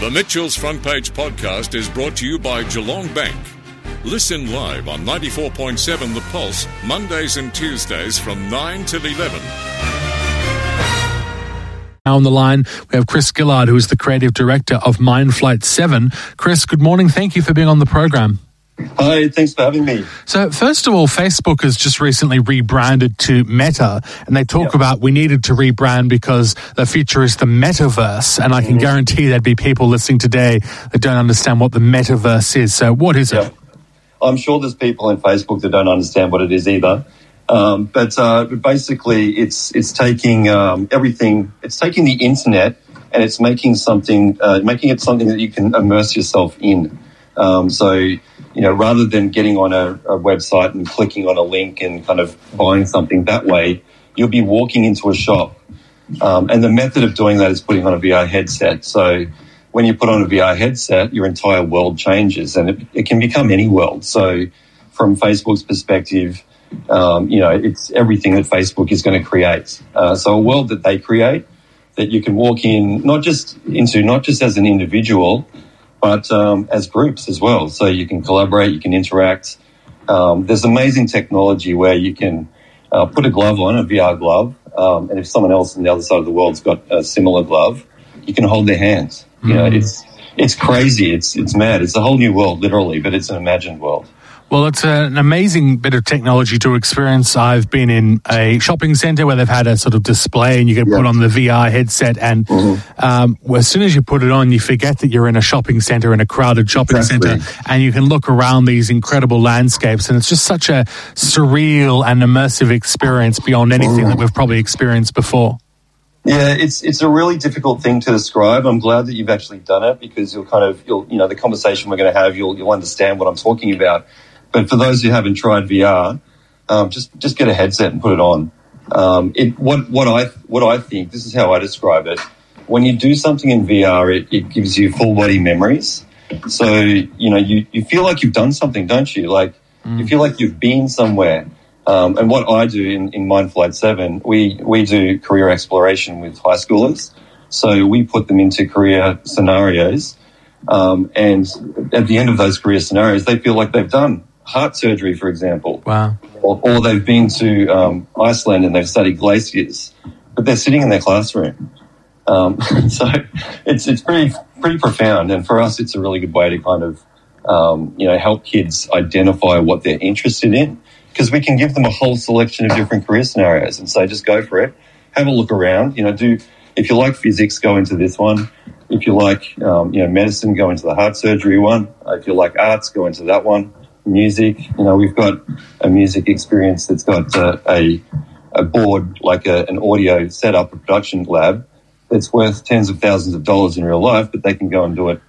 The Mitchell's Front Page podcast is brought to you by Geelong Bank. Listen live on 94.7 The Pulse, Mondays and Tuesdays from 9 till 11. Now on the line, we have Chris Gillard, who is the creative director of Mindflight 7. Chris, good morning. Thank you for being on the program. Hi, thanks for having me. So, first of all, Facebook has just recently rebranded to Meta, and they talk Yep. about we needed to rebrand because the future is the metaverse. And I can guarantee there'd be people listening today that don't understand what the metaverse is. So, what is Yeah. it? I'm sure there's people in Facebook that don't understand what it is either. Um, but, uh, but basically, it's it's taking um, everything. It's taking the internet and it's making something, uh, making it something that you can immerse yourself in. Um, so you know, rather than getting on a, a website and clicking on a link and kind of buying something that way, you'll be walking into a shop. Um, and the method of doing that is putting on a VR headset. So when you put on a VR headset, your entire world changes and it, it can become any world. So from Facebook's perspective, um, you know, it's everything that Facebook is going to create. Uh, so a world that they create that you can walk in, not just into, not just as an individual, but um, as groups as well. So you can collaborate, you can interact. Um, there's amazing technology where you can uh, put a glove on, a VR glove, um, and if someone else on the other side of the world's got a similar glove, you can hold their hands. You know, it's it's crazy. It's it's mad. It's a whole new world, literally, but it's an imagined world. Well, it's an amazing bit of technology to experience. I've been in a shopping center where they've had a sort of display and you can put on the VR headset. And um, well, as soon as you put it on, you forget that you're in a shopping center, in a crowded shopping Exactly. center, and you can look around these incredible landscapes. And it's just such a surreal and immersive experience beyond anything that we've probably experienced before. Yeah, it's it's a really difficult thing to describe. I'm glad that you've actually done it because you'll kind of you'll you know the conversation we're going to have you'll you'll understand what I'm talking about. But for those who haven't tried VR, um, just just get a headset and put it on. Um, it what what I what I think this is how I describe it. When you do something in VR, it, it gives you full body memories. So you know you you feel like you've done something, don't you? Like you feel like you've been somewhere. Um, and what I do in, in Mindflight 7, we, we do career exploration with high schoolers. So we put them into career scenarios. Um, and at the end of those career scenarios, they feel like they've done heart surgery, for example, Wow. or, or they've been to um, Iceland and they've studied glaciers, but they're sitting in their classroom. Um, so it's it's pretty pretty profound, and for us, it's a really good way to kind of um, you know help kids identify what they're interested in because we can give them a whole selection of different career scenarios and say just go for it, have a look around. You know, do if you like physics, go into this one. If you like um, you know medicine, go into the heart surgery one. If you like arts, go into that one. Music, you know, we've got a music experience that's got uh, a a board like a, an audio setup, a production lab that's worth tens of thousands of dollars in real life, but they can go and do it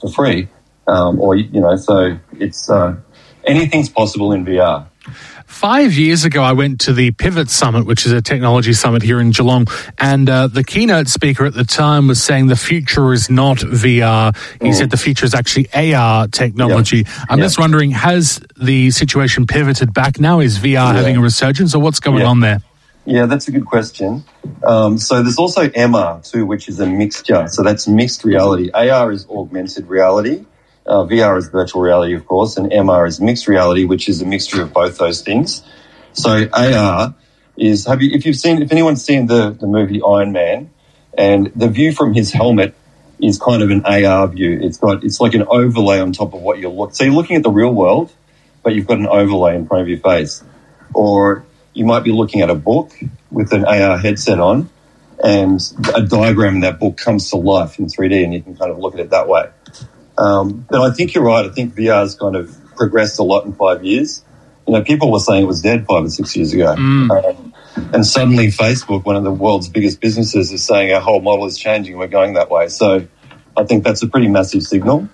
for free. Um, or, you know, so it's uh, anything's possible in VR. Five years ago, I went to the Pivot Summit, which is a technology summit here in Geelong, and uh, the keynote speaker at the time was saying the future is not VR. He said the future is actually AR technology. I'm Yeah. just wondering, has the situation pivoted back now? Is VR having a resurgence, or what's going Yeah. on there? Yeah, that's a good question. Um, so there's also MR too, which is a mixture. So that's mixed reality. AR is augmented reality. Uh, VR is virtual reality, of course, and MR is mixed reality, which is a mixture of both those things. So AR is have you if you've seen if anyone's seen the the movie Iron Man, and the view from his helmet is kind of an AR view. It's got it's like an overlay on top of what you're. So you're looking at the real world, but you've got an overlay in front of your face. Or you might be looking at a book with an AR headset on, and a diagram in that book comes to life in 3D, and you can kind of look at it that way. Um, but I think you're right. I think VR has kind of progressed a lot in five years. You know, people were saying it was dead five or six years ago. Um, and suddenly Facebook, one of the world's biggest businesses, is saying our whole model is changing. We're going that way. So I think that's a pretty massive signal.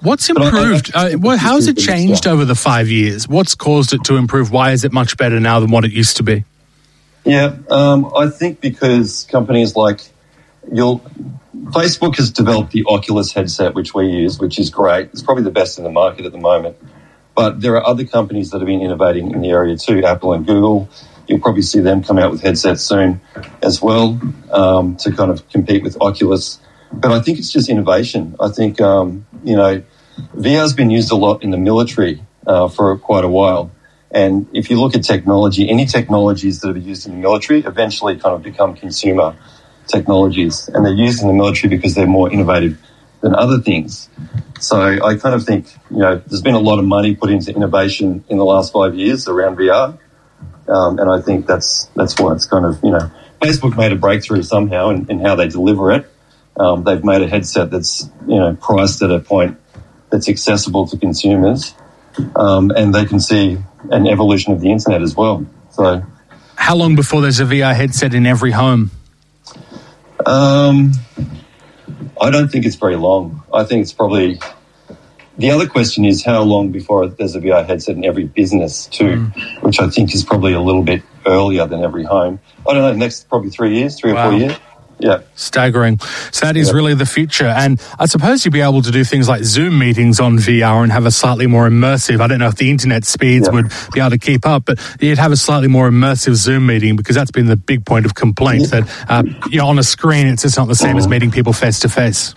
What's But I- I improved? Uh, think well, how has it changed over the five years? What's caused it to improve? Why is it much better now than what it used to be? Yeah, um, I think because companies like you'll Facebook has developed the Oculus headset, which we use, which is great. It's probably the best in the market at the moment. But there are other companies that have been innovating in the area too, Apple and Google. You'll probably see them come out with headsets soon as well um, to kind of compete with Oculus. but I think it's just innovation. I think um, you know VR's been used a lot in the military uh, for quite a while. And if you look at technology, any technologies that are used in the military eventually kind of become consumer technologies. And they're used in the military because they're more innovative than other things. So I kind of think, you know, there's been a lot of money put into innovation in the last five years around VR. Um, and I think that's, that's why it's kind of, you know, Facebook made a breakthrough somehow in, in how they deliver it. Um, they've made a headset that's, you know, priced at a point that's accessible to consumers. Um, and they can see an evolution of the internet as well. So, how long before there's a VR headset in every home? Um, I don't think it's very long. I think it's probably. The other question is how long before there's a VR headset in every business too, mm. which I think is probably a little bit earlier than every home. I don't know. Next probably three years, three wow. or four years. Yeah. Staggering. So that is yeah. really the future. And I suppose you'd be able to do things like Zoom meetings on VR and have a slightly more immersive. I don't know if the internet speeds yeah. would be able to keep up, but you'd have a slightly more immersive Zoom meeting because that's been the big point of complaint yeah. that, uh, you know, on a screen, it's just not the same mm. as meeting people face to face.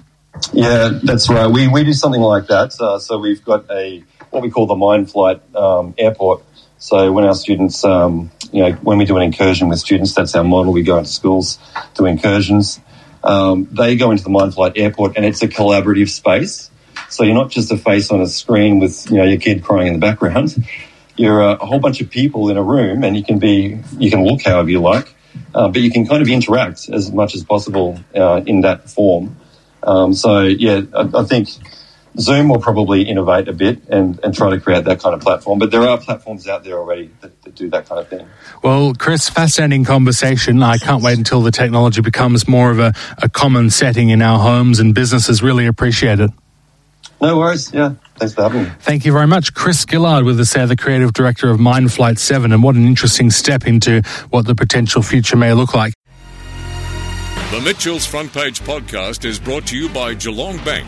Yeah, that's right. We, we do something like that. Uh, so we've got a, what we call the Mindflight um, airport. So when our students, um, you know, when we do an incursion with students, that's our model. We go into schools, do incursions. Um, they go into the Mindflight Airport, and it's a collaborative space. So you're not just a face on a screen with you know your kid crying in the background. You're a, a whole bunch of people in a room, and you can be you can look however you like, uh, but you can kind of interact as much as possible uh, in that form. Um, so yeah, I, I think Zoom will probably innovate a bit and, and try to create that kind of platform. But there are platforms out there already that, that, do that kind of thing. Well, Chris, fascinating conversation. I can't wait until the technology becomes more of a, a common setting in our homes and businesses. Really appreciate it. No worries. Yeah. Thanks for having me. Thank you very much. Chris Gillard with us there, the creative director of Mindflight 7. And what an interesting step into what the potential future may look like. The Mitchell's Front Page podcast is brought to you by Geelong Bank.